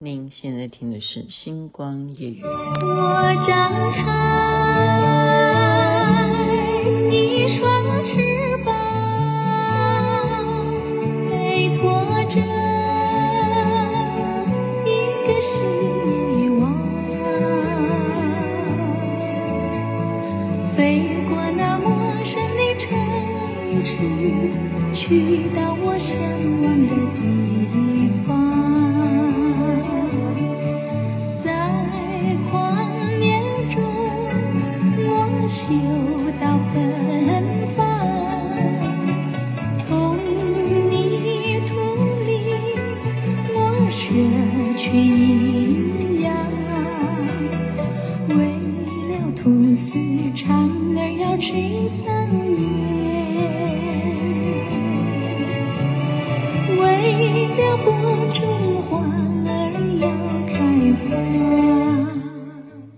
您现在听的是《星光夜语》。我张开一双翅膀，背驮着一个希望，飞过那陌生的城市，去到我向往的地方。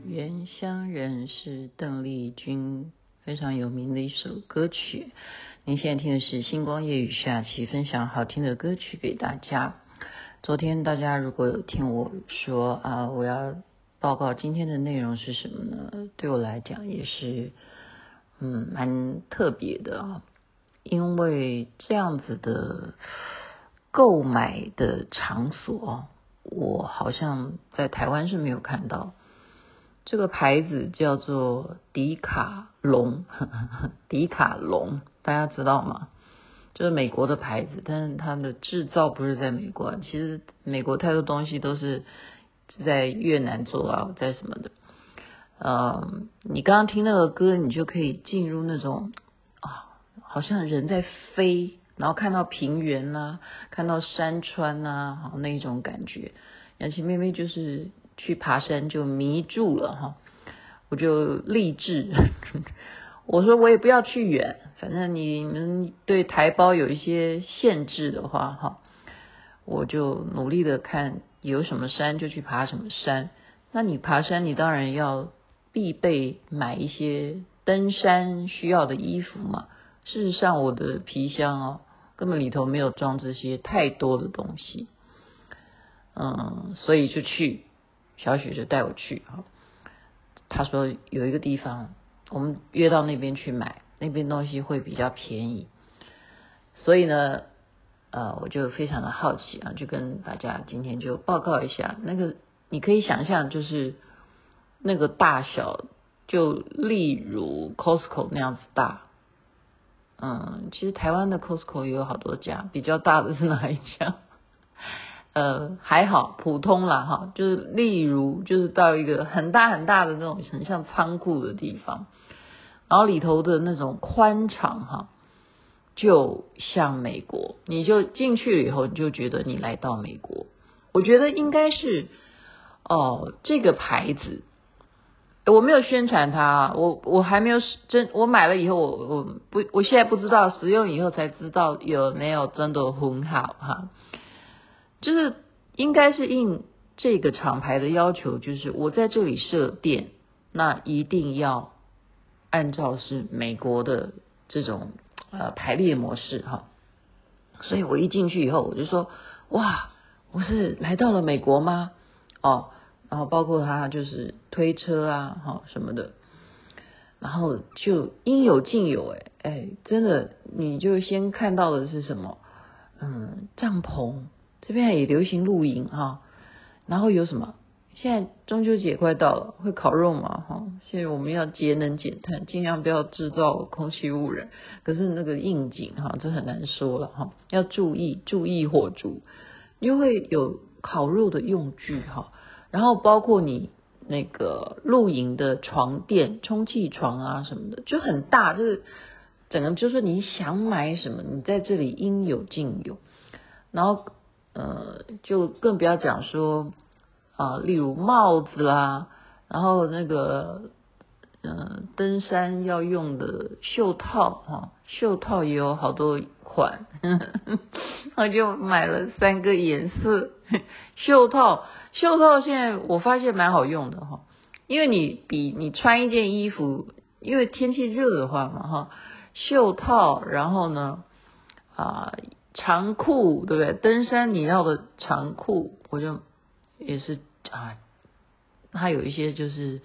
原乡人是邓丽君非常有名的一首歌曲，您现在听的是星光夜雨下期分享好听的歌曲给大家。昨天大家如果有听我说啊，我要报告今天的内容是什么呢？对我来讲也是嗯蛮特别的啊，因为这样子的购买的场所，我好像在台湾是没有看到。这个牌子叫做迪卡龙，迪卡龙，大家知道吗？就是美国的牌子，但是它的制造不是在美国。其实美国太多东西都是在越南做啊，在什么的。呃，你刚刚听那个歌，你就可以进入那种啊，好像人在飞，然后看到平原呐，看到山川呐，好那一种感觉。杨琪妹妹就是。去爬山就迷住了哈，我就立志，我说我也不要去远，反正你们对台胞有一些限制的话哈，我就努力的看有什么山就去爬什么山。那你爬山，你当然要必备买一些登山需要的衣服嘛。事实上，我的皮箱哦，根本里头没有装这些太多的东西，嗯，所以就去。小雪就带我去哈，他说有一个地方，我们约到那边去买，那边东西会比较便宜，所以呢，呃，我就非常的好奇啊，就跟大家今天就报告一下，那个你可以想象，就是那个大小，就例如 Costco 那样子大，嗯，其实台湾的 Costco 也有好多家，比较大的是哪一家？呃，还好，普通啦哈，就是例如，就是到一个很大很大的那种很像仓库的地方，然后里头的那种宽敞哈，就像美国，你就进去了以后，你就觉得你来到美国。我觉得应该是哦，这个牌子我没有宣传它，我我还没有真，我买了以后，我我不，我现在不知道使用以后才知道有没有真的很好哈。就是应该是应这个厂牌的要求，就是我在这里设店，那一定要按照是美国的这种呃排列模式哈。所以我一进去以后，我就说哇，我是来到了美国吗？哦，然后包括他就是推车啊哈什么的，然后就应有尽有哎哎，真的你就先看到的是什么？嗯，帐篷。这边也流行露营哈，然后有什么？现在中秋节快到了，会烤肉嘛哈？现在我们要节能减碳，尽量不要制造空气污染。可是那个应景哈，这很难说了哈，要注意注意火烛，因为有烤肉的用具哈，然后包括你那个露营的床垫、充气床啊什么的，就很大，就是整个就是你想买什么，你在这里应有尽有，然后。呃，就更不要讲说啊，例如帽子啦，然后那个嗯、呃，登山要用的袖套哈，袖套也有好多款，呵呵，我就买了三个颜色袖套。袖套现在我发现蛮好用的哈，因为你比你穿一件衣服，因为天气热的话嘛哈，袖套，然后呢啊。长裤对不对？登山你要的长裤，我就也是啊，它有一些就是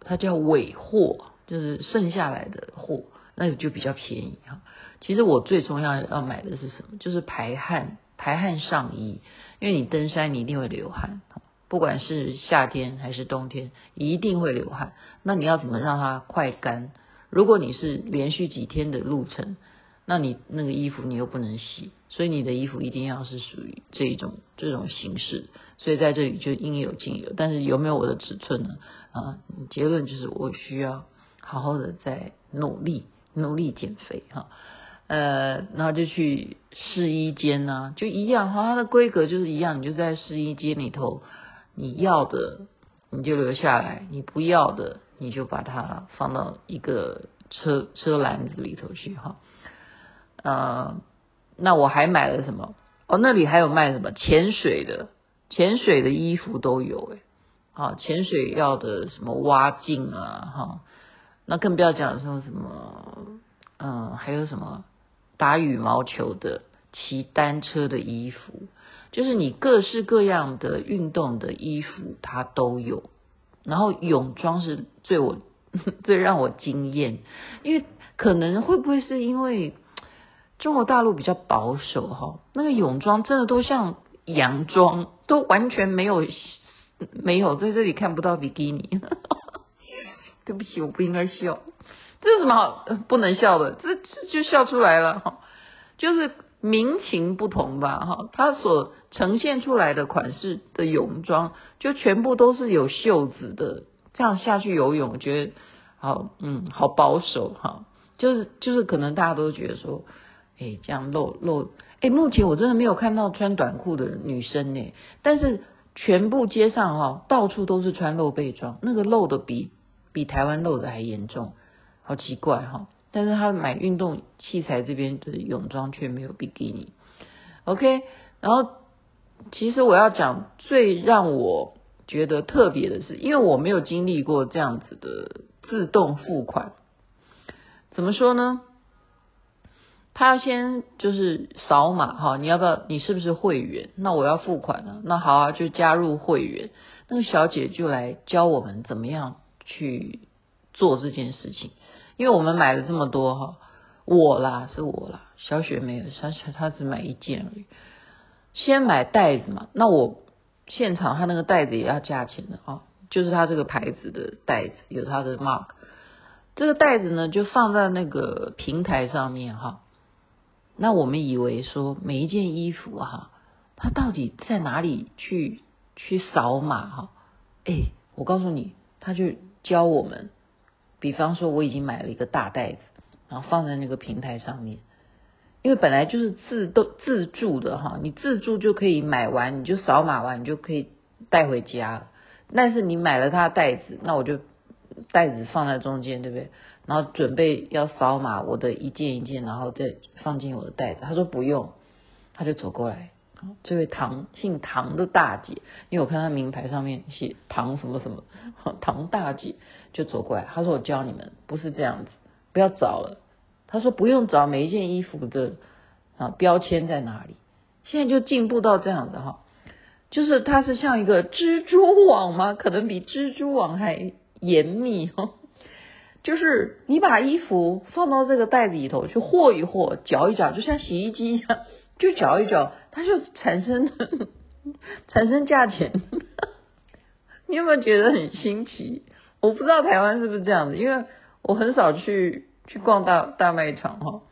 它叫尾货，就是剩下来的货，那个就比较便宜哈。其实我最重要要买的是什么？就是排汗排汗上衣，因为你登山你一定会流汗，不管是夏天还是冬天，一定会流汗。那你要怎么让它快干？如果你是连续几天的路程，那你那个衣服你又不能洗，所以你的衣服一定要是属于这一种这种形式。所以在这里就应有尽有，但是有没有我的尺寸呢？啊，结论就是我需要好好的在努力努力减肥哈。呃，然后就去试衣间呢，就一样哈，它的规格就是一样，你就在试衣间里头，你要的你就留下来，你不要的你就把它放到一个车车篮子里头去哈。呃，那我还买了什么？哦，那里还有卖什么潜水的，潜水的衣服都有诶。啊，潜水要的什么蛙镜啊，哈，那更不要讲说什么，嗯、还有什么打羽毛球的、骑单车的衣服，就是你各式各样的运动的衣服它都有。然后泳装是最我 最让我惊艳，因为可能会不会是因为。中国大陆比较保守哈，那个泳装真的都像洋装，都完全没有没有在这里看不到比基尼。对不起，我不应该笑，这有什么好不能笑的？这这就笑出来了哈，就是民情不同吧哈，它所呈现出来的款式的泳装就全部都是有袖子的，这样下去游泳，我觉得好嗯好保守哈，就是就是可能大家都觉得说。哎，这样露露，哎，目前我真的没有看到穿短裤的女生呢，但是全部街上哈，到处都是穿露背装，那个露的比比台湾露的还严重，好奇怪哈。但是他买运动器材这边的泳装却没有比基尼，OK。然后其实我要讲最让我觉得特别的是，因为我没有经历过这样子的自动付款，怎么说呢？他要先就是扫码哈，你要不要？你是不是会员？那我要付款了。那好啊，就加入会员。那个小姐就来教我们怎么样去做这件事情。因为我们买了这么多哈，我啦是我啦，小雪没有，小雪她只买一件而已。先买袋子嘛，那我现场他那个袋子也要价钱的啊，就是他这个牌子的袋子有他的 mark。这个袋子呢就放在那个平台上面哈。那我们以为说每一件衣服哈，它到底在哪里去去扫码哈？哎，我告诉你，他就教我们。比方说，我已经买了一个大袋子，然后放在那个平台上面，因为本来就是自动自助的哈，你自助就可以买完，你就扫码完，你就可以带回家。但是你买了他的袋子，那我就袋子放在中间，对不对？然后准备要扫码，我的一件一件，然后再放进我的袋子。他说不用，他就走过来。这位唐姓唐的大姐，因为我看她名牌上面写唐什么什么，唐大姐就走过来。他说我教你们，不是这样子，不要找了。他说不用找每一件衣服的啊标签在哪里。现在就进步到这样子哈，就是它是像一个蜘蛛网吗？可能比蜘蛛网还严密哦。就是你把衣服放到这个袋子里头去和一和，搅一搅，就像洗衣机一样，就搅一搅，它就产生 产生价钱。你有没有觉得很新奇？我不知道台湾是不是这样子，因为我很少去去逛大大卖场哈。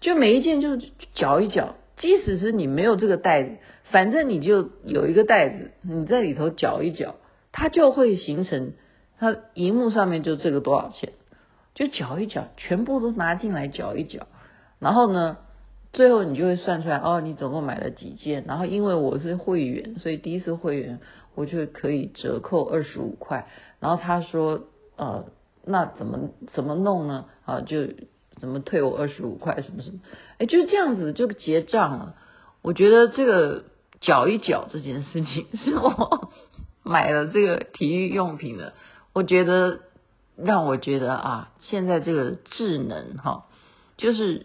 就每一件就是搅一搅，即使是你没有这个袋子，反正你就有一个袋子，你在里头搅一搅，它就会形成。它荧幕上面就这个多少钱，就搅一搅，全部都拿进来搅一搅，然后呢，最后你就会算出来，哦，你总共买了几件，然后因为我是会员，所以第一次会员我就可以折扣二十五块，然后他说，呃，那怎么怎么弄呢？啊，就怎么退我二十五块什么什么，哎，就是这样子就结账了。我觉得这个搅一搅这件事情 是我 买了这个体育用品的。我觉得让我觉得啊，现在这个智能哈，就是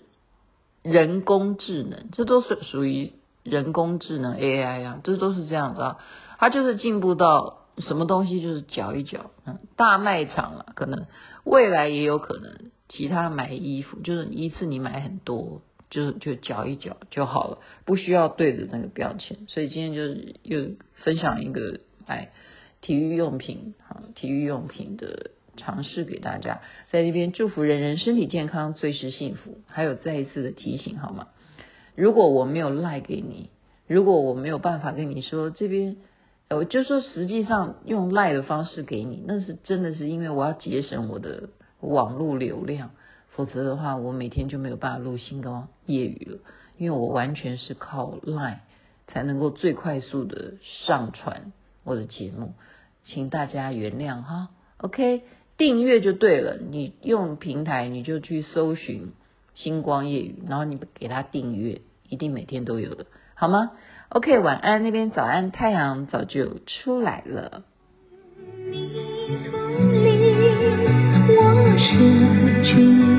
人工智能，这都是属于人工智能 AI 啊，这都是这样的啊。它就是进步到什么东西就是搅一搅，嗯，大卖场了，可能未来也有可能，其他买衣服就是一次你买很多，就是就搅一搅就好了，不需要对着那个标签。所以今天就是又分享一个买体育用品，啊，体育用品的尝试给大家，在这边祝福人人身体健康，最是幸福。还有再一次的提醒，好吗？如果我没有赖给你，如果我没有办法跟你说这边。我就说，实际上用赖的方式给你，那是真的是因为我要节省我的网络流量，否则的话，我每天就没有办法录星光夜语了，因为我完全是靠赖才能够最快速的上传我的节目，请大家原谅哈。OK，订阅就对了，你用平台你就去搜寻星光夜语，然后你给他订阅，一定每天都有的，好吗？OK，晚安，那边早安，太阳早就出来了。你从你我失去